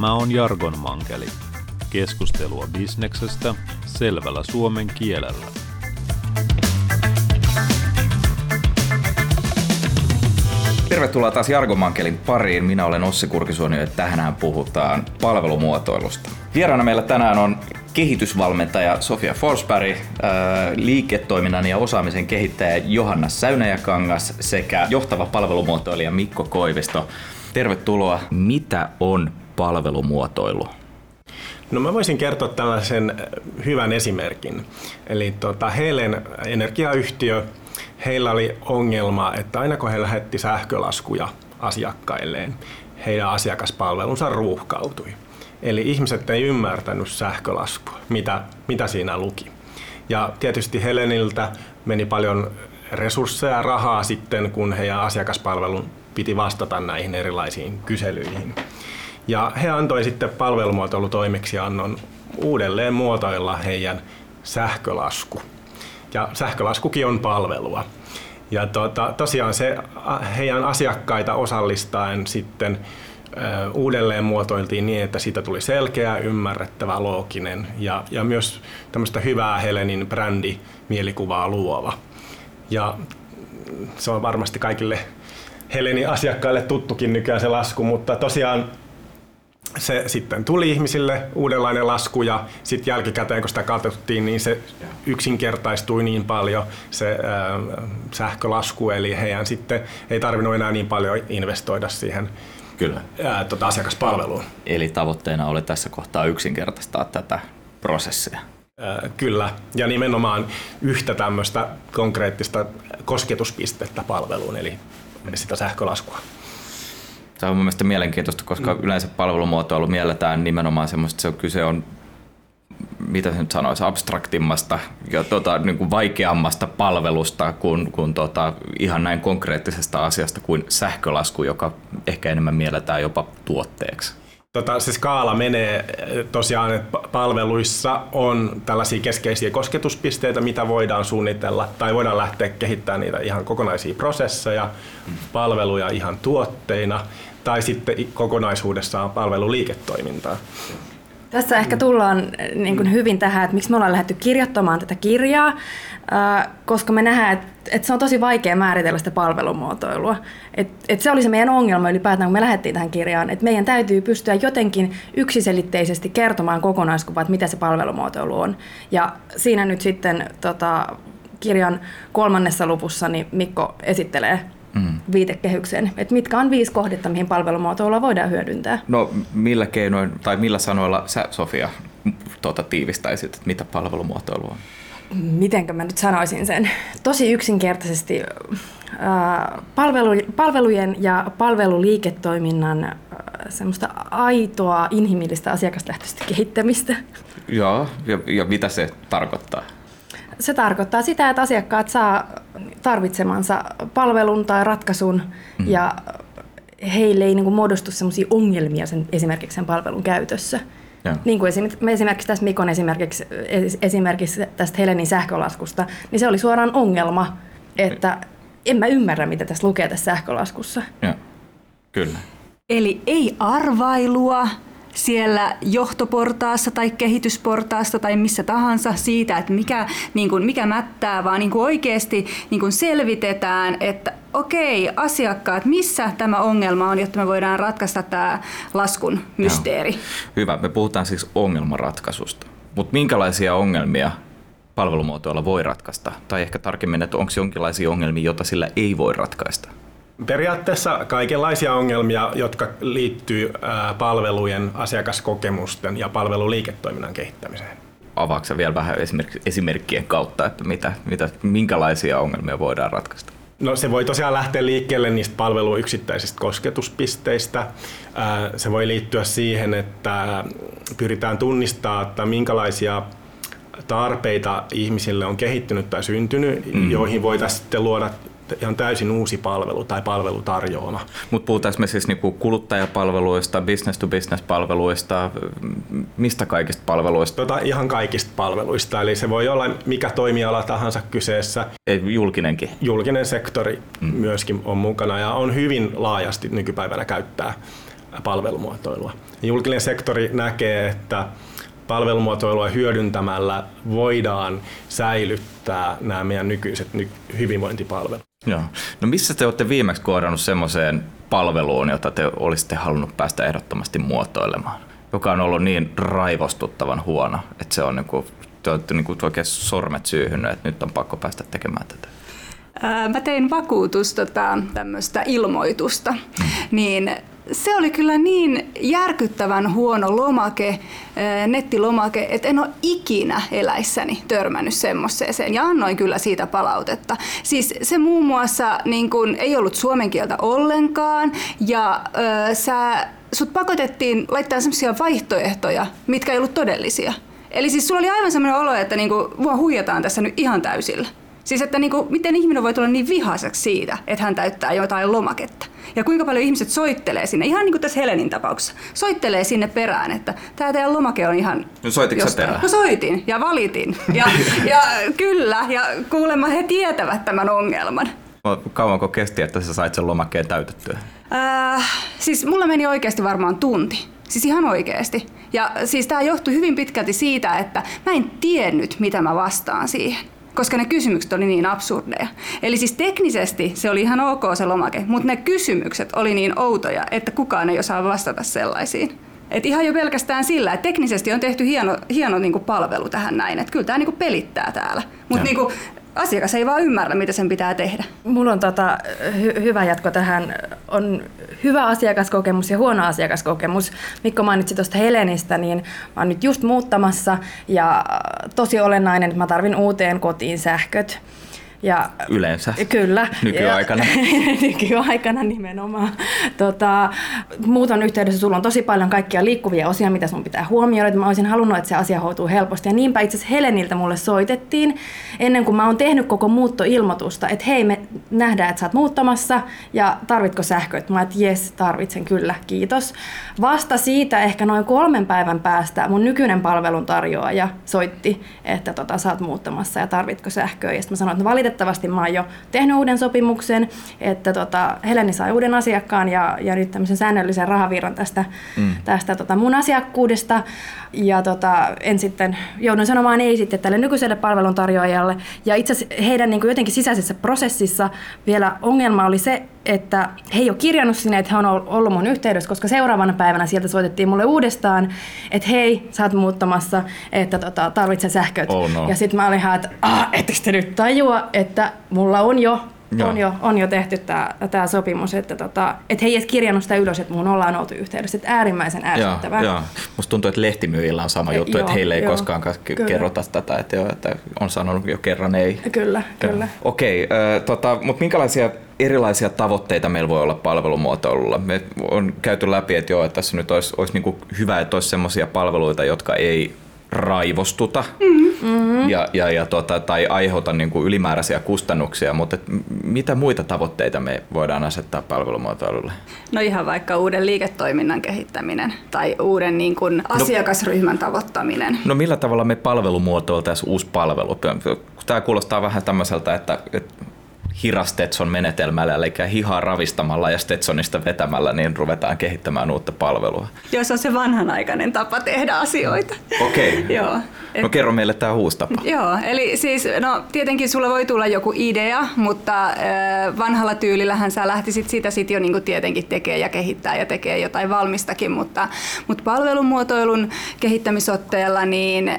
Tämä on Jargon Mankeli. Keskustelua bisneksestä selvällä suomen kielellä. Tervetuloa taas Jargon Mankelin pariin. Minä olen Ossi Kurkisuoni ja tänään puhutaan palvelumuotoilusta. Vieraana meillä tänään on kehitysvalmentaja Sofia Forsberg, liiketoiminnan ja osaamisen kehittäjä Johanna Säynäjäkangas sekä johtava palvelumuotoilija Mikko Koivisto. Tervetuloa. Mitä on palvelumuotoilu? No mä voisin kertoa tällaisen hyvän esimerkin. Eli tota, Helen energiayhtiö, heillä oli ongelma, että aina kun he lähetti sähkölaskuja asiakkailleen, heidän asiakaspalvelunsa ruuhkautui. Eli ihmiset ei ymmärtänyt sähkölaskua, mitä, mitä siinä luki. Ja tietysti Heleniltä meni paljon resursseja ja rahaa sitten, kun heidän asiakaspalvelun piti vastata näihin erilaisiin kyselyihin. Ja he antoi sitten palvelumuotoilutoimeksiannon uudelleen muotoilla heidän sähkölasku. Ja sähkölaskukin on palvelua. Ja tuota, tosiaan se heidän asiakkaita osallistaen sitten uudelleen muotoiltiin niin, että siitä tuli selkeä, ymmärrettävä, looginen ja, ja myös tämmöistä hyvää Helenin brändi mielikuvaa luova. Ja se on varmasti kaikille Helenin asiakkaille tuttukin nykyään se lasku, mutta tosiaan se sitten tuli ihmisille uudenlainen lasku ja sitten jälkikäteen kun sitä katsottiin, niin se yksinkertaistui niin paljon se ää, sähkölasku, eli heidän sitten ei tarvinnut enää niin paljon investoida siihen Kyllä. Ää, tota asiakaspalveluun. Eli tavoitteena oli tässä kohtaa yksinkertaistaa tätä prosessia. Ää, kyllä, ja nimenomaan yhtä tämmöistä konkreettista kosketuspistettä palveluun, eli sitä sähkölaskua. Se on mun mielestä mielenkiintoista, koska mm. yleensä palvelumuotoilu mielletään nimenomaan semmoista, että se on kyse on mitä se nyt sanoisi, abstraktimmasta ja tota, niin kuin vaikeammasta palvelusta kuin, kuin tota, ihan näin konkreettisesta asiasta kuin sähkölasku, joka ehkä enemmän mielletään jopa tuotteeksi. Tota, se skaala menee tosiaan, että palveluissa on tällaisia keskeisiä kosketuspisteitä, mitä voidaan suunnitella tai voidaan lähteä kehittämään niitä ihan kokonaisia prosesseja, palveluja ihan tuotteina tai sitten kokonaisuudessaan palveluliiketoimintaa. Tässä ehkä tullaan äh, niin kuin hyvin tähän, että miksi me ollaan lähdetty kirjoittamaan tätä kirjaa, äh, koska me nähdään, että, että se on tosi vaikea määritellä sitä palvelumuotoilua. Että, että se oli se meidän ongelma ylipäätään, kun me lähdettiin tähän kirjaan, että meidän täytyy pystyä jotenkin yksiselitteisesti kertomaan kokonaiskuva, että mitä se palvelumuotoilu on. Ja siinä nyt sitten tota, kirjan kolmannessa luvussa niin Mikko esittelee mm. viitekehyksen, että mitkä on viisi kohdetta, mihin palvelumuotoilua voidaan hyödyntää? No millä keinoin tai millä sanoilla sä Sofia tuota, tiivistäisit, että mitä palvelumuotoilu on? Mitenkö mä nyt sanoisin sen? Tosi yksinkertaisesti palvelu, palvelujen ja palveluliiketoiminnan semmoista aitoa, inhimillistä asiakaslähtöistä kehittämistä. Joo, ja, ja mitä se tarkoittaa? Se tarkoittaa sitä, että asiakkaat saa tarvitsemansa palvelun tai ratkaisun mm. ja heille ei niin kuin muodostu sellaisia ongelmia sen, esimerkiksi sen palvelun käytössä. Ja. Niin kuin esimerkiksi, esimerkiksi tästä Mikon esimerkiksi, esimerkiksi tästä Helenin sähkölaskusta, niin se oli suoraan ongelma, että en mä ymmärrä, mitä tässä lukee tässä sähkölaskussa. Ja. Kyllä. Eli ei arvailua, siellä johtoportaassa tai kehitysportaassa tai missä tahansa siitä, että mikä, niin kuin, mikä mättää, vaan niin kuin oikeasti niin kuin selvitetään, että okei, asiakkaat, missä tämä ongelma on, jotta me voidaan ratkaista tämä laskun mysteeri. Joo. Hyvä, me puhutaan siis ongelmanratkaisusta. Mutta minkälaisia ongelmia palvelumuotoilla voi ratkaista? Tai ehkä tarkemmin, että onko jonkinlaisia ongelmia, joita sillä ei voi ratkaista? Periaatteessa kaikenlaisia ongelmia, jotka liittyy palvelujen, asiakaskokemusten ja palveluliiketoiminnan kehittämiseen. Avaatko vielä vähän esimerkkien kautta, että mitä, mitä, minkälaisia ongelmia voidaan ratkaista? No se voi tosiaan lähteä liikkeelle niistä palveluyksittäisistä kosketuspisteistä. Se voi liittyä siihen, että pyritään tunnistamaan, että minkälaisia tarpeita ihmisille on kehittynyt tai syntynyt, mm. joihin voitaisiin sitten luoda ihan täysin uusi palvelu tai palvelutarjoama. Mutta puhutaanko me siis niinku kuluttajapalveluista, business-to-business-palveluista, mistä kaikista palveluista? Tota, ihan kaikista palveluista, eli se voi olla mikä toimiala tahansa kyseessä. Ei, julkinenkin? Julkinen sektori mm. myöskin on mukana ja on hyvin laajasti nykypäivänä käyttää palvelumuotoilua. Julkinen sektori näkee, että palvelumuotoilua hyödyntämällä voidaan säilyttää nämä meidän nykyiset hyvinvointipalvelut. Joo. No missä te olette viimeksi kohdannut semmoiseen palveluun, jota te olisitte halunnut päästä ehdottomasti muotoilemaan? Joka on ollut niin raivostuttavan huono, että se on niin kuin, te olette niin kuin oikein sormet syyhynyt, että nyt on pakko päästä tekemään tätä. Mä tein vakuutus tota, tämmöistä ilmoitusta, mm. niin se oli kyllä niin järkyttävän huono lomake, nettilomake, että en ole ikinä eläissäni törmännyt semmoiseen ja annoin kyllä siitä palautetta. Siis se muun muassa niin kun, ei ollut suomen kieltä ollenkaan ja ö, sä, sut pakotettiin laittaa semmoisia vaihtoehtoja, mitkä ei ollut todellisia. Eli siis sulla oli aivan semmoinen olo, että niinku, mua huijataan tässä nyt ihan täysillä. Siis että niinku, miten ihminen voi tulla niin vihaseksi siitä, että hän täyttää jotain lomaketta. Ja kuinka paljon ihmiset soittelee sinne, ihan niin kuin tässä Helenin tapauksessa, soittelee sinne perään, että tämä teidän lomake on ihan... No soititko perään? No soitin ja valitin. Ja, ja kyllä, ja kuulemma he tietävät tämän ongelman. Kauanko kesti, että sä sait sen lomakkeen täytettyä? Äh, siis mulla meni oikeasti varmaan tunti. Siis ihan oikeasti. Ja siis tämä johtui hyvin pitkälti siitä, että mä en tiennyt, mitä mä vastaan siihen koska ne kysymykset oli niin absurdeja. Eli siis teknisesti se oli ihan ok se lomake, mutta ne kysymykset oli niin outoja, että kukaan ei osaa vastata sellaisiin. Et ihan jo pelkästään sillä, että teknisesti on tehty hieno, hieno niinku palvelu tähän näin, että kyllä tämä niinku pelittää täällä. Mutta niinku, asiakas ei vaan ymmärrä, mitä sen pitää tehdä. Mulla on tota, hy- hyvä jatko tähän. On hyvä asiakaskokemus ja huono asiakaskokemus. Mikko mainitsi tuosta Helenistä, niin mä oon nyt just muuttamassa ja tosi olennainen, että mä tarvin uuteen kotiin sähköt. Ja, Yleensä. Kyllä. Nykyaikana. nykyaikana nimenomaan. Tota, muuton yhteydessä sulla on tosi paljon kaikkia liikkuvia osia, mitä sun pitää huomioida. Mä olisin halunnut, että se asia hoituu helposti. Ja niinpä itse asiassa Heleniltä mulle soitettiin ennen kuin mä oon tehnyt koko muuttoilmoitusta, että hei, me nähdään, että sä oot muuttamassa ja tarvitko sähköt? Mä että jes, tarvitsen kyllä, kiitos. Vasta siitä ehkä noin kolmen päivän päästä mun nykyinen palveluntarjoaja soitti, että tota, sä oot muuttamassa ja tarvitko sähköä. Ja sitten mä sanoin, että no valitettavasti mä oon jo tehnyt uuden sopimuksen, että tota, Heleni sai uuden asiakkaan ja, ja nyt tämmöisen säännöllisen rahavirran tästä, mm. tästä tota mun asiakkuudesta. Ja tota, en sitten, joudun sanomaan ei sitten tälle nykyiselle palveluntarjoajalle. Ja itse asiassa heidän niin kuin jotenkin sisäisessä prosessissa vielä ongelma oli se, että he ei ole kirjannut sinne, että he on ollut mun yhteydessä, koska seuraavana päivänä sieltä soitettiin mulle uudestaan, että hei, sä oot muuttamassa, että tota, tarvitset sähköt. Oh no. Ja sitten mä olin että ah, ettekö te nyt tajua, että mulla on jo on jo, on jo tehty tämä sopimus, että tota, et he ei edes kirjannut sitä ylös, että muun ollaan oltu yhteydessä. Että äärimmäisen ärsyttävää. Joo, Musta tuntuu, että lehtimyyjillä on sama juttu, joo, että heille ei joo, koskaan kyllä. kerrota tätä, että, jo, että on sanonut jo kerran ei. Kyllä, ja. kyllä. Okei, äh, tota, mutta minkälaisia erilaisia tavoitteita meillä voi olla palvelumuotoilulla? Me on käyty läpi, että joo, että tässä nyt olisi, olisi niin hyvä, että olisi sellaisia palveluita, jotka ei raivostuta mm-hmm. ja, ja, ja tota, tai aiheuta niin kuin ylimääräisiä kustannuksia, mutta et mitä muita tavoitteita me voidaan asettaa palvelumuotoilulle? No ihan vaikka uuden liiketoiminnan kehittäminen tai uuden niin kuin asiakasryhmän no, tavoittaminen. No millä tavalla me palvelumuotoiltaisiin uusi palvelu? Tämä kuulostaa vähän tämmöiseltä, että, että hirastetson menetelmällä, eli hihaa ravistamalla ja Stetsonista vetämällä, niin ruvetaan kehittämään uutta palvelua. Joo, se on se vanhanaikainen tapa tehdä asioita. Okei. Okay. Joo. Et, no kerro meille tämä uusi tapa. Joo, eli siis no tietenkin sulla voi tulla joku idea, mutta äh, vanhalla tyylillähän sä lähtisit sitä sit jo niin tietenkin tekee ja kehittää ja tekee jotain valmistakin, mutta, mutta palvelumuotoilun kehittämisotteella niin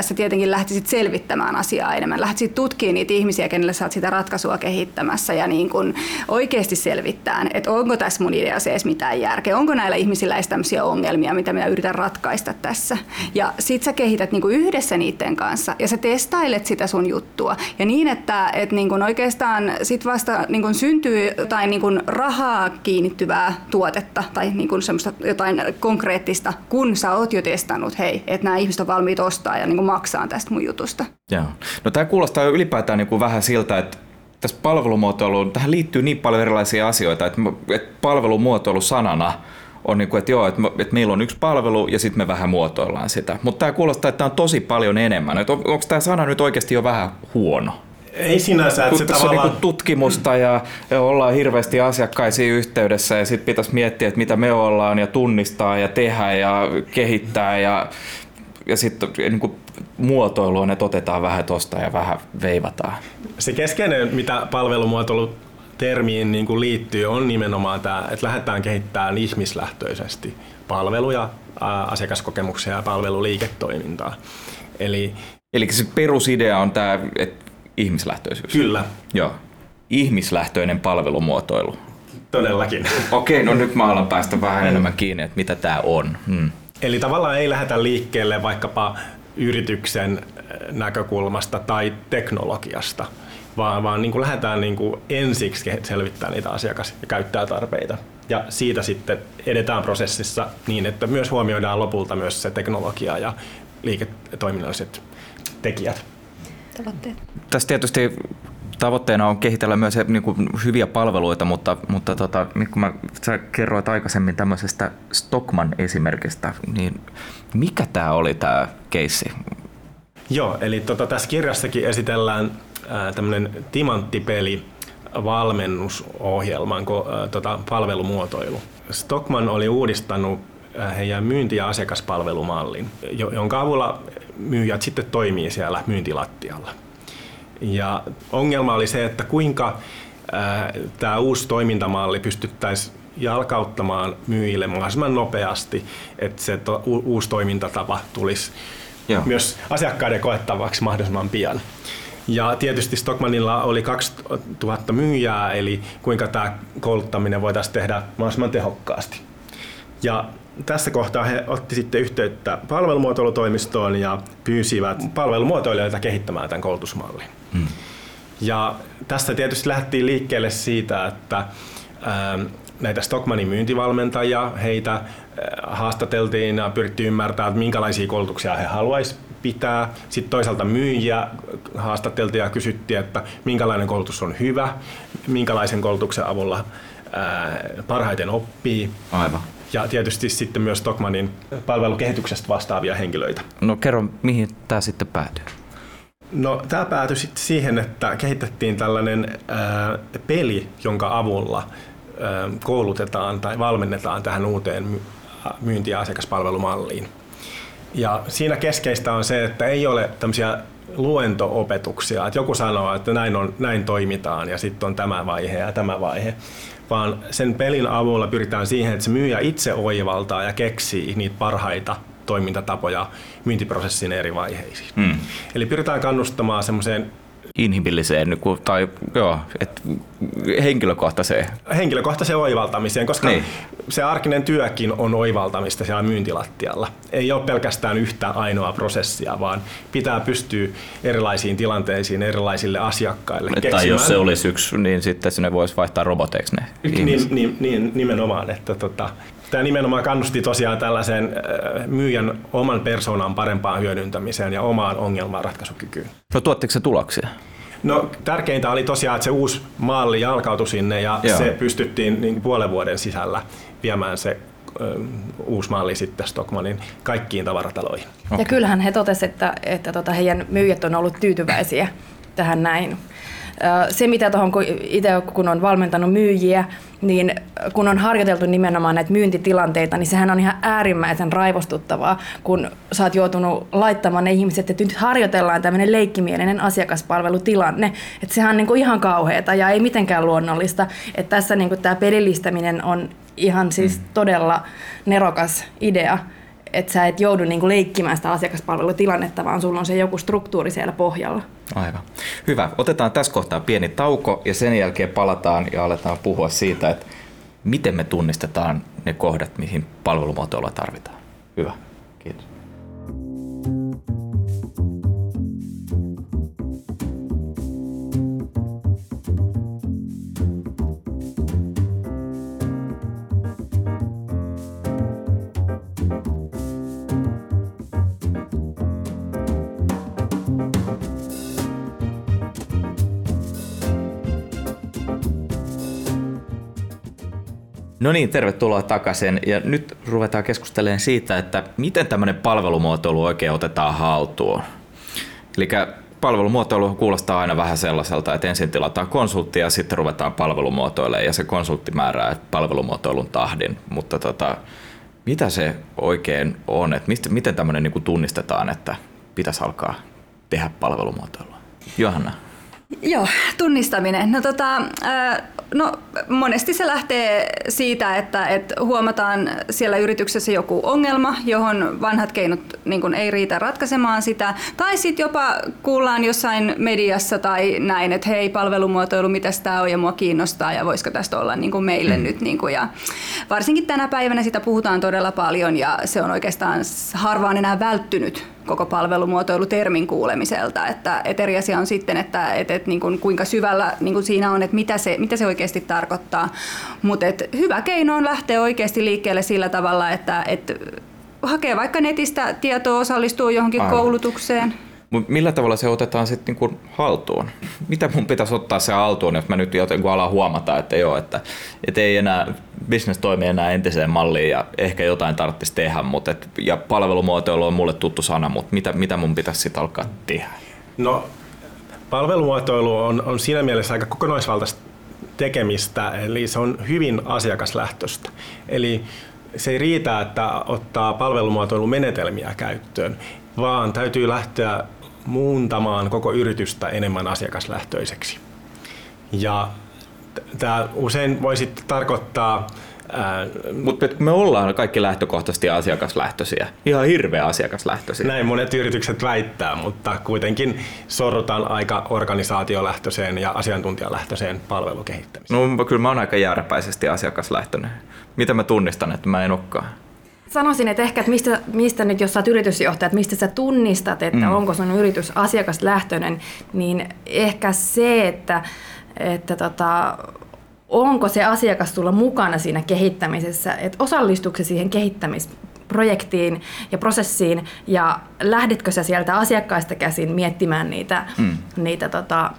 sä tietenkin lähtisit selvittämään asiaa enemmän, lähtisit tutkimaan niitä ihmisiä, kenelle sä oot sitä ratkaisua kehittämässä ja niin kuin oikeasti selvittää, että onko tässä mun ideassa edes mitään järkeä, onko näillä ihmisillä edes tämmöisiä ongelmia, mitä minä yritän ratkaista tässä. Ja sit sä kehität niin yhdessä niiden kanssa ja sä testailet sitä sun juttua. Ja niin, että, että niin kuin oikeastaan sit vasta niin kuin syntyy jotain niin kuin rahaa kiinnittyvää tuotetta tai niin kuin semmoista jotain konkreettista, kun sä oot jo testannut, hei, että nämä ihmiset on valmiit ostaa ja niin kuin maksaa tästä mun jutusta. Joo. No tämä kuulostaa jo ylipäätään niin kuin vähän siltä, että tässä palvelumuotoiluun, tähän liittyy niin paljon erilaisia asioita, että, että palvelumuotoilu sanana on niin kuin, että joo, että, että meillä on yksi palvelu ja sitten me vähän muotoillaan sitä. Mutta tämä kuulostaa, että tämä on tosi paljon enemmän. Että on, onko tämä sana nyt oikeasti jo vähän huono? Ei sinänsä, että se tässä on tavallaan... niinku tutkimusta ja, ja ollaan hirveästi asiakkaisiin yhteydessä ja sitten pitäisi miettiä, että mitä me ollaan ja tunnistaa ja tehdä ja kehittää ja, ja sitten niinku muotoilua ne otetaan vähän tosta ja vähän veivataan. Se keskeinen, mitä palvelumuotoilu termiin niin kuin liittyy, on nimenomaan tämä, että lähdetään kehittämään ihmislähtöisesti palveluja, asiakaskokemuksia ja palveluliiketoimintaa. Eli Eli se perusidea on tämä että ihmislähtöisyys. kyllä, Joo. Ihmislähtöinen palvelumuotoilu. todellakin. Okei, no nyt mä alan päästä vähän enemmän kiinni, että mitä tämä on. Hmm. Eli tavallaan ei lähdetä liikkeelle vaikkapa yrityksen äh, näkökulmasta tai teknologiasta, vaan, vaan niin kuin lähdetään niin kuin ensiksi selvittämään niitä asiakas- ja käyttäjätarpeita. Ja siitä sitten edetään prosessissa niin, että myös huomioidaan lopulta myös se teknologia ja liiketoiminnalliset tekijät. Tavoitteet. Tässä tietysti tavoitteena on kehitellä myös niin kuin, hyviä palveluita, mutta, mutta tota, nyt kun mä, sä kerroit aikaisemmin tämmöisestä Stockman esimerkistä, niin mikä tämä oli tämä keissi? Joo, eli tota, tässä kirjassakin esitellään tämmöinen timanttipeli valmennusohjelman ää, tota, palvelumuotoilu. Stockman oli uudistanut heidän myynti- ja asiakaspalvelumallin, jo- jonka avulla myyjät sitten toimii siellä myyntilattialla. Ja ongelma oli se, että kuinka tämä uusi toimintamalli pystyttäisiin jalkauttamaan myyjille mahdollisimman nopeasti, että se to, u, uusi toimintatapa tulisi Joo. myös asiakkaiden koettavaksi mahdollisimman pian. Ja tietysti Stockmanilla oli 2000 myyjää, eli kuinka tämä kouluttaminen voitaisiin tehdä mahdollisimman tehokkaasti. Ja tässä kohtaa he otti sitten yhteyttä palvelumuotoilutoimistoon ja pyysivät palvelumuotoilijoita kehittämään tämän koulutusmallin. Ja tässä tietysti lähdettiin liikkeelle siitä, että ää, näitä Stockmanin myyntivalmentajia, heitä ää, haastateltiin ja pyrittiin ymmärtämään, että minkälaisia koulutuksia he haluaisivat pitää. Sitten toisaalta myyjiä haastateltiin ja kysyttiin, että minkälainen koulutus on hyvä, minkälaisen koulutuksen avulla ää, parhaiten oppii. Aivan. Ja tietysti sitten myös Stockmanin palvelukehityksestä vastaavia henkilöitä. No kerro, mihin tämä sitten päätyy? No, tämä päätyi sitten siihen, että kehitettiin tällainen ää, peli, jonka avulla ää, koulutetaan tai valmennetaan tähän uuteen my- myynti- ja asiakaspalvelumalliin. Ja siinä keskeistä on se, että ei ole tämmöisiä luento-opetuksia, että joku sanoo, että näin, on, näin toimitaan ja sitten on tämä vaihe ja tämä vaihe, vaan sen pelin avulla pyritään siihen, että se myyjä itse oivaltaa ja keksii niitä parhaita toimintatapoja myyntiprosessin eri vaiheisiin. Hmm. Eli pyritään kannustamaan semmoiseen Inhimilliseen, niin tai joo, et, henkilökohtaiseen. henkilökohtaiseen oivaltamiseen, koska Niin. se arkinen työkin on oivaltamista siellä myyntilattialla. Ei ole pelkästään yhtä ainoa prosessia, vaan pitää pystyä erilaisiin tilanteisiin, erilaisille asiakkaille Tai jos se olisi yksi, niin sitten sinne voisi vaihtaa roboteiksi ne niin, niin, niin, nimenomaan, että tota, tämä nimenomaan kannusti tosiaan tällaiseen äh, myyjän oman persoonan parempaan hyödyntämiseen ja omaan ongelmanratkaisukykyyn. No tuotteko se tuloksia? No tärkeintä oli tosiaan, että se uusi malli jalkautui sinne ja Joo. Se pystyttiin niin kuin puolen vuoden sisällä viemään se ö, uusi malli sitten Stockmanin kaikkiin tavarataloihin. Ja kyllähän he totesivat, että, että tota, heidän myyjät on ollut tyytyväisiä tähän näin. Se, mitä tuohon, kun itse kun on valmentanut myyjiä, niin kun on harjoiteltu nimenomaan näitä myyntitilanteita, niin sehän on ihan äärimmäisen raivostuttavaa, kun sä oot joutunut laittamaan ne ihmiset, että nyt harjoitellaan tämmöinen leikkimielinen asiakaspalvelutilanne. Että sehän on niin kuin ihan kauheata ja ei mitenkään luonnollista. Että tässä niin kuin tämä pelillistäminen on ihan siis todella nerokas idea että sä et joudu niinku leikkimään sitä asiakaspalvelutilannetta, vaan sulla on se joku struktuuri siellä pohjalla. Aivan. Hyvä. Otetaan tässä kohtaa pieni tauko ja sen jälkeen palataan ja aletaan puhua siitä, että miten me tunnistetaan ne kohdat, mihin palvelumuotoilua tarvitaan. Hyvä. No niin, tervetuloa takaisin. Ja nyt ruvetaan keskustelemaan siitä, että miten tämmöinen palvelumuotoilu oikein otetaan haltuun. Eli palvelumuotoilu kuulostaa aina vähän sellaiselta, että ensin tilataan konsulttia ja sitten ruvetaan palvelumuotoilemaan ja se konsultti määrää palvelumuotoilun tahdin, mutta tota, mitä se oikein on, että mistä, miten tämmöinen niin tunnistetaan, että pitäisi alkaa tehdä palvelumuotoilua? Johanna. Joo, tunnistaminen. No, tota, no, monesti se lähtee siitä, että, että huomataan siellä yrityksessä joku ongelma, johon vanhat keinot niin kuin ei riitä ratkaisemaan sitä. Tai sitten jopa kuullaan jossain mediassa tai näin, että hei palvelumuotoilu, mitä tämä on ja mua kiinnostaa ja voisiko tästä olla niin kuin meille mm. nyt. Niin kuin, ja varsinkin tänä päivänä sitä puhutaan todella paljon ja se on oikeastaan harvaan enää välttynyt koko palvelumuotoilutermin kuulemiselta. Että, et eri asia on sitten, että et, et, niin kuin, kuinka syvällä niin kuin siinä on, että mitä se, mitä se oikeasti tarkoittaa. Mutta hyvä keino on lähteä oikeasti liikkeelle sillä tavalla, että et, hakee vaikka netistä tietoa, osallistuu johonkin Aivan. koulutukseen. Mut millä tavalla se otetaan sitten niinku haltuun? Mitä mun pitäisi ottaa se haltuun, jos mä nyt jotenkin alan huomata, että joo, että, että ei enää, business toimii enää entiseen malliin ja ehkä jotain tarvitsisi tehdä, mutta et, ja palvelumuotoilu on mulle tuttu sana, mutta mitä, mitä mun pitäisi sitten alkaa tehdä? No palvelumuotoilu on, on siinä mielessä aika kokonaisvaltaista tekemistä, eli se on hyvin asiakaslähtöistä. Eli se ei riitä, että ottaa palvelumuotoilumenetelmiä käyttöön, vaan täytyy lähteä muuntamaan koko yritystä enemmän asiakaslähtöiseksi. Ja tämä usein voisi tarkoittaa mutta me ollaan kaikki lähtökohtaisesti asiakaslähtöisiä. Ihan hirveä asiakaslähtöisiä. Näin monet yritykset väittää, mutta kuitenkin sorrutaan aika organisaatiolähtöiseen ja asiantuntijalähtöiseen palvelukehittämiseen. No kyllä mä oon aika jääräpäisesti asiakaslähtöinen. Mitä mä tunnistan, että mä en olekaan? Sanoisin, että ehkä, että mistä, mistä nyt, jos olet yritysjohtaja, että mistä sä tunnistat, että mm. onko sun yritys asiakaslähtöinen, niin ehkä se, että, että tota, onko se asiakas tulla mukana siinä kehittämisessä, että osallistuuko se siihen kehittämisprojektiin ja prosessiin ja lähdetkö sä sieltä asiakkaista käsin miettimään niitä, mm. niitä tota,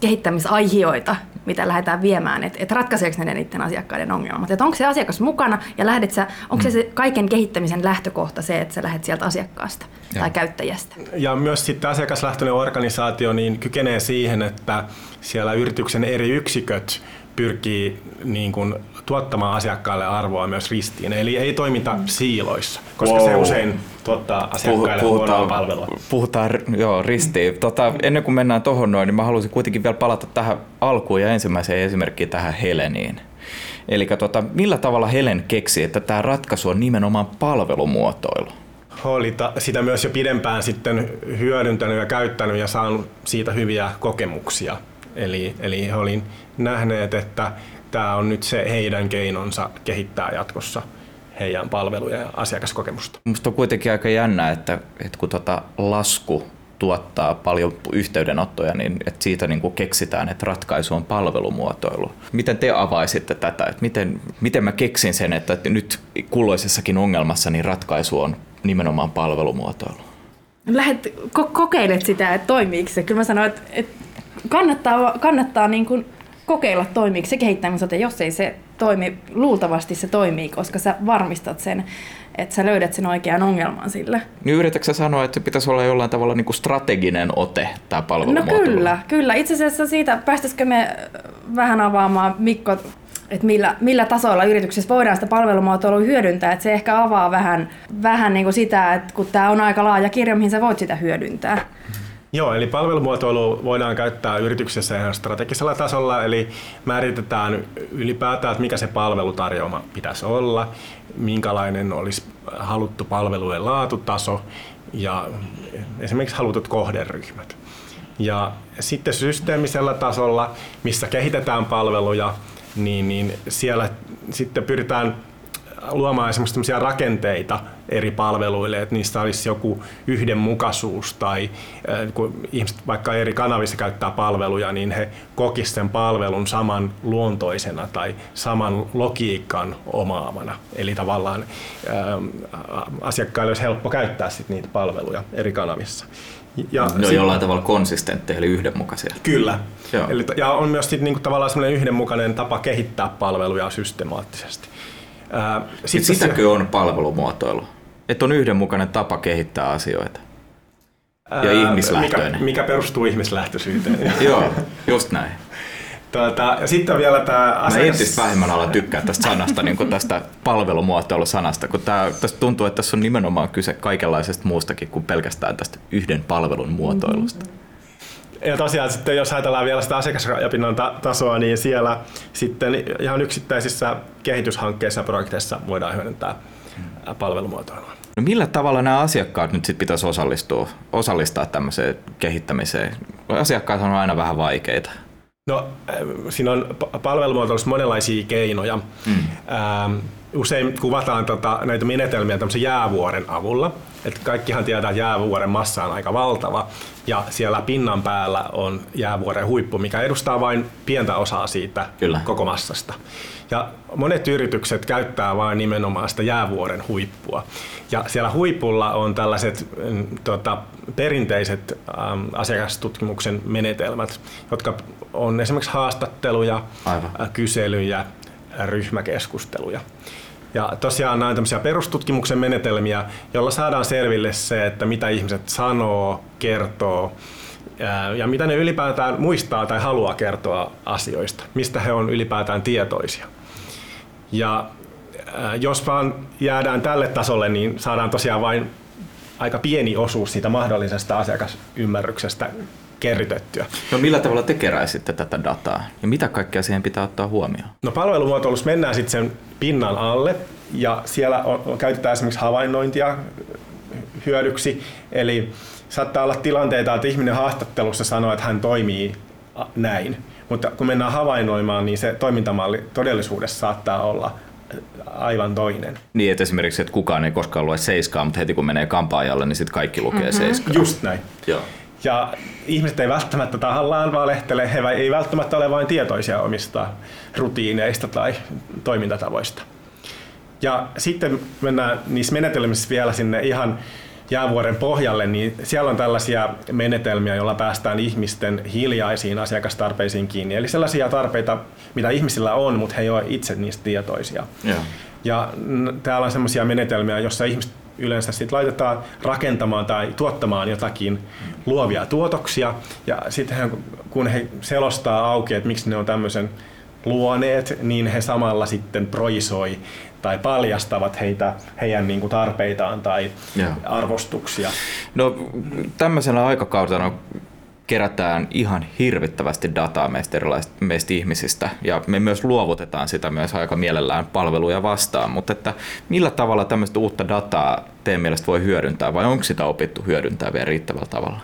kehittämisaihioita, mitä lähdetään viemään, että et ratkaiseeko ne niiden asiakkaiden ongelmat. Että onko se asiakas mukana ja lähdet sä, onko mm. se, se kaiken kehittämisen lähtökohta se, että sä lähdet sieltä asiakkaasta ja. tai käyttäjästä. Ja myös sitten asiakaslähtöinen organisaatio niin kykenee siihen, että siellä yrityksen eri yksiköt pyrkii niin kuin, tuottamaan asiakkaalle arvoa myös ristiin. Eli ei toimita mm. siiloissa, koska wow. se usein tuottaa asiakkaille puhutaan, huonoa palvelua. Puhutaan joo, ristiin. Tota, ennen kuin mennään tuohon noin, niin mä haluaisin kuitenkin vielä palata tähän alkuun ja ensimmäiseen esimerkkiin tähän Heleniin. Eli tota, millä tavalla Helen keksi, että tämä ratkaisu on nimenomaan palvelumuotoilu? Oli sitä myös jo pidempään sitten hyödyntänyt ja käyttänyt ja saanut siitä hyviä kokemuksia. Eli, eli he olin nähneet, että tämä on nyt se heidän keinonsa kehittää jatkossa heidän palveluja ja asiakaskokemusta. Minusta on kuitenkin aika jännä, että, että kun tota lasku tuottaa paljon yhteydenottoja, niin että siitä niin kuin keksitään, että ratkaisu on palvelumuotoilu. Miten te avaisitte tätä? Että miten, miten mä keksin sen, että nyt kulloisessakin ongelmassa niin ratkaisu on nimenomaan palvelumuotoilu? Lähet ko- kokeilet sitä, että toimiiko se. Kyllä mä sanoin, että, että kannattaa, kannattaa niin kuin kokeilla toimiiko se kehittämisote. Jos ei se toimi, luultavasti se toimii, koska sä varmistat sen, että sä löydät sen oikean ongelman sille. Niin yritätkö sä sanoa, että se pitäisi olla jollain tavalla niin kuin strateginen ote, tämä palvelumuotoilu? No kyllä, kyllä. Itse asiassa siitä päästäisikö me vähän avaamaan Mikko, että millä, millä tasoilla yrityksessä voidaan sitä palvelumuotoilua hyödyntää. Että se ehkä avaa vähän, vähän niin kuin sitä, että kun tämä on aika laaja kirja, mihin sä voit sitä hyödyntää. Joo, eli palvelumuotoilu voidaan käyttää yrityksessä ihan strategisella tasolla, eli määritetään ylipäätään, että mikä se palvelutarjoama pitäisi olla, minkälainen olisi haluttu palvelujen laatutaso ja esimerkiksi halutut kohderyhmät. Ja sitten systeemisellä tasolla, missä kehitetään palveluja, niin, niin siellä sitten pyritään luomaan esimerkiksi rakenteita eri palveluille, että niissä olisi joku yhdenmukaisuus tai äh, kun ihmiset vaikka eri kanavissa käyttää palveluja, niin he kokisivat sen palvelun saman luontoisena tai saman logiikan omaavana. Eli tavallaan ähm, asiakkaille olisi helppo käyttää sit niitä palveluja eri kanavissa. Ja ne on jollain tavalla konsistentteja eli yhdenmukaisia. Kyllä. Eli, ja on myös sit niinku tavallaan sellainen yhdenmukainen tapa kehittää palveluja systemaattisesti. Ää, sit sitäkö on palvelumuotoilu? Että on yhdenmukainen tapa kehittää asioita? Ja ihmislähtöinen. Mikä, mikä perustuu ihmislähtöisyyteen. Joo, just näin. Tuota, ja sitten on vielä tämä asiakas... Mä entistä vähemmän ala tykkää tästä sanasta, niin kuin tästä palvelumuotoilusanasta, kun tää, tästä tuntuu, että tässä on nimenomaan kyse kaikenlaisesta muustakin kuin pelkästään tästä yhden palvelun muotoilusta. Mm-hmm. Ja tosiaan sitten jos ajatellaan vielä sitä asiakasrajapinnan ta- tasoa, niin siellä sitten ihan yksittäisissä kehityshankkeissa ja projekteissa voidaan hyödyntää palvelumuotoilua. No millä tavalla nämä asiakkaat nyt sitten pitäisi osallistua, osallistaa tämmöiseen kehittämiseen? Asiakkaat on aina vähän vaikeita. No, äh, siinä on palvelumuotoilussa monenlaisia keinoja. Mm. Ähm, usein kuvataan tota, näitä menetelmiä tämmöisen jäävuoren avulla. Et kaikkihan tietää, että jäävuoren massa on aika valtava ja siellä pinnan päällä on jäävuoren huippu, mikä edustaa vain pientä osaa siitä Kyllä. koko massasta. Ja monet yritykset käyttää vain nimenomaan sitä jäävuoren huippua. Ja siellä huipulla on tällaiset mm, tota, perinteiset äm, asiakastutkimuksen menetelmät, jotka on esimerkiksi haastatteluja, Aivan. Ä, kyselyjä, ryhmäkeskusteluja. Ja tosiaan nämä on tämmöisiä perustutkimuksen menetelmiä, joilla saadaan selville se, että mitä ihmiset sanoo, kertoo ja mitä ne ylipäätään muistaa tai haluaa kertoa asioista, mistä he on ylipäätään tietoisia. Ja jos vaan jäädään tälle tasolle, niin saadaan tosiaan vain aika pieni osuus siitä mahdollisesta asiakasymmärryksestä kerrytettyä. No millä tavalla te keräisitte tätä dataa ja mitä kaikkea siihen pitää ottaa huomioon? No palvelumuotoilussa mennään sitten sen pinnan alle ja siellä on, käytetään esimerkiksi havainnointia hyödyksi. Eli saattaa olla tilanteita, että ihminen haastattelussa sanoo, että hän toimii näin. Mutta kun mennään havainnoimaan, niin se toimintamalli todellisuudessa saattaa olla aivan toinen. Niin, että esimerkiksi, että kukaan ei koskaan lue seiskaa, mutta heti kun menee kampaajalle, niin sitten kaikki lukee mm-hmm. seiskaa. Just näin. Joo. Ja ihmiset ei välttämättä tahallaan valehtele, he ei välttämättä ole vain tietoisia omista rutiineista tai toimintatavoista. Ja sitten mennään niissä menetelmissä vielä sinne ihan jäävuoren pohjalle, niin siellä on tällaisia menetelmiä, joilla päästään ihmisten hiljaisiin asiakastarpeisiin kiinni. Eli sellaisia tarpeita, mitä ihmisillä on, mutta he eivät ole itse niistä tietoisia. Yeah. Ja täällä on sellaisia menetelmiä, joissa ihmiset yleensä sit laitetaan rakentamaan tai tuottamaan jotakin luovia tuotoksia. Ja sitten kun he selostaa auki, että miksi ne on tämmöisen luoneet, niin he samalla sitten projisoi tai paljastavat heitä, heidän niin kuin tarpeitaan tai Joo. arvostuksia. No tämmöisellä aikakautena kerätään ihan hirvittävästi dataa meistä erilaisista meistä ihmisistä ja me myös luovutetaan sitä myös aika mielellään palveluja vastaan, mutta että millä tavalla tämmöistä uutta dataa teidän mielestä voi hyödyntää vai onko sitä opittu hyödyntää vielä riittävällä tavalla?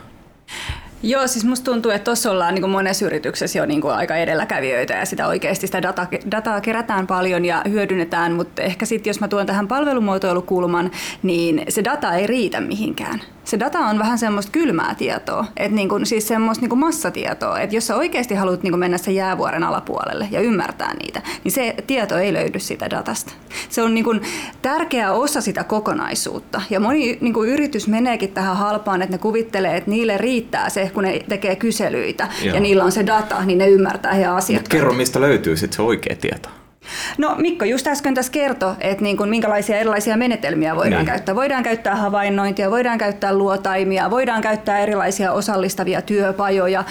Joo, siis musta tuntuu, että tuossa ollaan niin monessa yrityksessä jo niin kuin aika edelläkävijöitä ja sitä oikeasti sitä data, dataa kerätään paljon ja hyödynnetään, mutta ehkä sitten jos mä tuon tähän palvelumuotoilukulman, niin se data ei riitä mihinkään se data on vähän semmoista kylmää tietoa, että niin kuin, siis semmoista niin kuin massatietoa, että jos sä oikeasti haluat niin kuin mennä sen jäävuoren alapuolelle ja ymmärtää niitä, niin se tieto ei löydy siitä datasta. Se on niin kuin tärkeä osa sitä kokonaisuutta ja moni niin kuin yritys meneekin tähän halpaan, että ne kuvittelee, että niille riittää se, kun ne tekee kyselyitä Joo. ja niillä on se data, niin ne ymmärtää heidän asiakkaat. kerro, mistä löytyy sitten se oikea tieto. No Mikko just äsken tässä kertoi, että niin kuin minkälaisia erilaisia menetelmiä voidaan niin. käyttää. Voidaan käyttää havainnointia, voidaan käyttää luotaimia, voidaan käyttää erilaisia osallistavia työpajoja.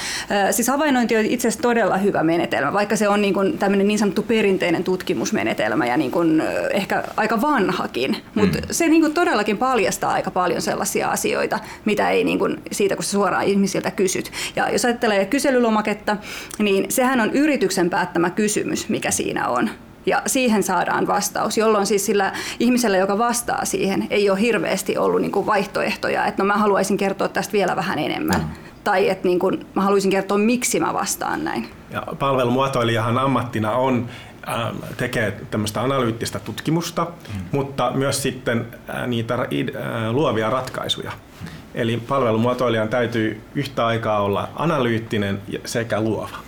Siis havainnointi on itse asiassa todella hyvä menetelmä, vaikka se on niin kuin tämmöinen niin sanottu perinteinen tutkimusmenetelmä ja niin kuin ehkä aika vanhakin. Mutta mm. se niin kuin todellakin paljastaa aika paljon sellaisia asioita, mitä ei niin kuin siitä, kun sä suoraan ihmisiltä kysyt. Ja jos ajattelee kyselylomaketta, niin sehän on yrityksen päättämä kysymys, mikä siinä on ja siihen saadaan vastaus, jolloin siis sillä ihmisellä, joka vastaa siihen, ei ole hirveästi ollut niin kuin vaihtoehtoja, että no mä haluaisin kertoa tästä vielä vähän enemmän. No. Tai että niin kuin, mä haluaisin kertoa, miksi mä vastaan näin. Ja palvelumuotoilijahan ammattina on ähm, tekee tämmöistä analyyttistä tutkimusta, mm. mutta myös sitten äh, niitä äh, luovia ratkaisuja. Eli palvelumuotoilijan täytyy yhtä aikaa olla analyyttinen sekä luova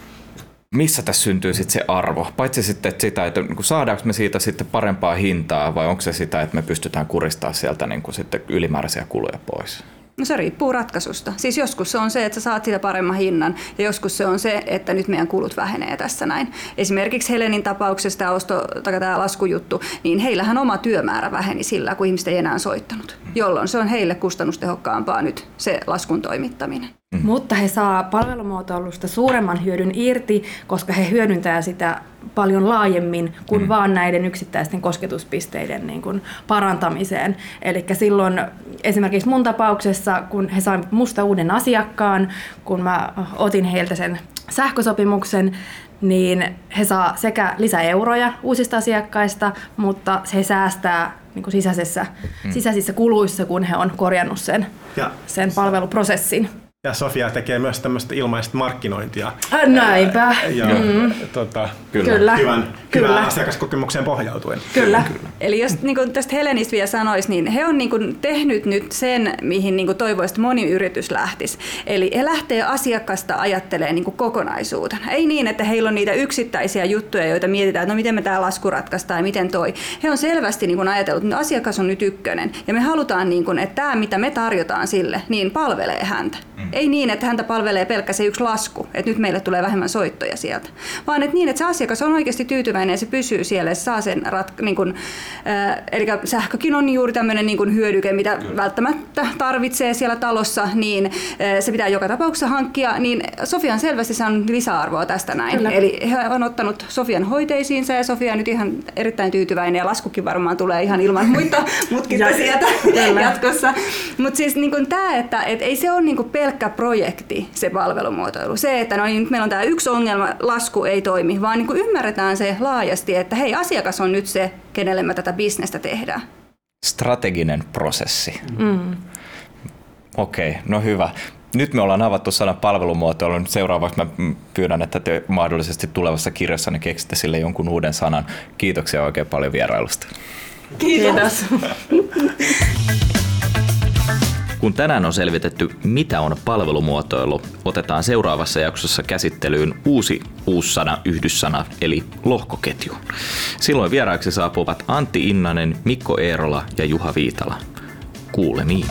missä tässä syntyy sitten se arvo? Paitsi sitten että sitä, että niin saadaanko me siitä sitten parempaa hintaa vai onko se sitä, että me pystytään kuristamaan sieltä niin kuin sitten ylimääräisiä kuluja pois? No se riippuu ratkaisusta. Siis joskus se on se, että sä saat siitä paremman hinnan ja joskus se on se, että nyt meidän kulut vähenee tässä näin. Esimerkiksi Helenin tapauksessa tämä, osto, tämä laskujuttu, niin heillähän oma työmäärä väheni sillä, kun ihmiset ei enää soittanut, jolloin se on heille kustannustehokkaampaa nyt se laskun toimittaminen. Mm. Mutta he saa palvelumuotoilusta suuremman hyödyn irti, koska he hyödyntää sitä paljon laajemmin kuin mm. vaan näiden yksittäisten kosketuspisteiden niin kuin parantamiseen. Eli silloin esimerkiksi mun tapauksessa, kun he saivat musta uuden asiakkaan, kun mä otin heiltä sen sähkösopimuksen, niin he saa sekä lisäeuroja uusista asiakkaista, mutta he säästää niin kuin sisäisessä, mm. sisäisissä kuluissa, kun he on korjannut sen, ja. sen palveluprosessin. Ja Sofia tekee myös tämmöistä ilmaista markkinointia. Äh, näinpä. Ja, mm. tota, kyllä. Kyllä. Hyvän, Kyllä. hyvän asiakaskokemukseen pohjautuen. Kyllä. Kyllä. Eli jos niin kuin tästä Helenistä vielä sanoisi, niin he on niin kuin tehnyt nyt sen, mihin niin kuin toivoisi, että moni yritys lähtisi. Eli he lähtee asiakasta ajattelemaan niin kuin kokonaisuutena. Ei niin, että heillä on niitä yksittäisiä juttuja, joita mietitään, että no miten me tämä lasku ratkaistaan ja miten toi. He on selvästi niin kuin ajatellut, että asiakas on nyt ykkönen ja me halutaan, niin kuin, että tämä mitä me tarjotaan sille, niin palvelee häntä. Mm. Ei niin, että häntä palvelee pelkkä se yksi lasku, että nyt meille tulee vähemmän soittoja sieltä, vaan että niin, että se asiakas on oikeasti tyytyväinen ja se pysyy siellä ja se saa sen rat, niin kuin, äh, eli sähkökin on juuri tämmöinen niin kuin hyödyke, mitä Kyllä. välttämättä tarvitsee siellä talossa, niin äh, se pitää joka tapauksessa hankkia, niin Sofia on selvästi saanut lisäarvoa tästä näin. Kyllä. Eli he on ottanut Sofian hoiteisiinsa ja Sofia on nyt ihan erittäin tyytyväinen ja laskukin varmaan tulee ihan ilman muita mutkista sieltä jatkossa. Mutta siis niin tämä, että et ei se ole niin pelkkä projekti, se palvelumuotoilu. Se, että no niin, nyt meillä on tämä yksi ongelma, lasku ei toimi, vaan niin kuin ymmärretään se laajasti, että hei, asiakas on nyt se, kenelle me tätä bisnestä tehdään. Strateginen prosessi. Mm. Okei, okay, no hyvä. Nyt me ollaan avattu sana palvelumuotoilu. Nyt seuraavaksi mä pyydän, että te mahdollisesti tulevassa kirjassa ne keksitte sille jonkun uuden sanan. Kiitoksia oikein paljon vierailusta. Kiitos. Kun tänään on selvitetty, mitä on palvelumuotoilu, otetaan seuraavassa jaksossa käsittelyyn uusi uussana yhdyssana, eli lohkoketju. Silloin vieraaksi saapuvat Antti Innanen, Mikko Eerola ja Juha Viitala. Kuulemiin.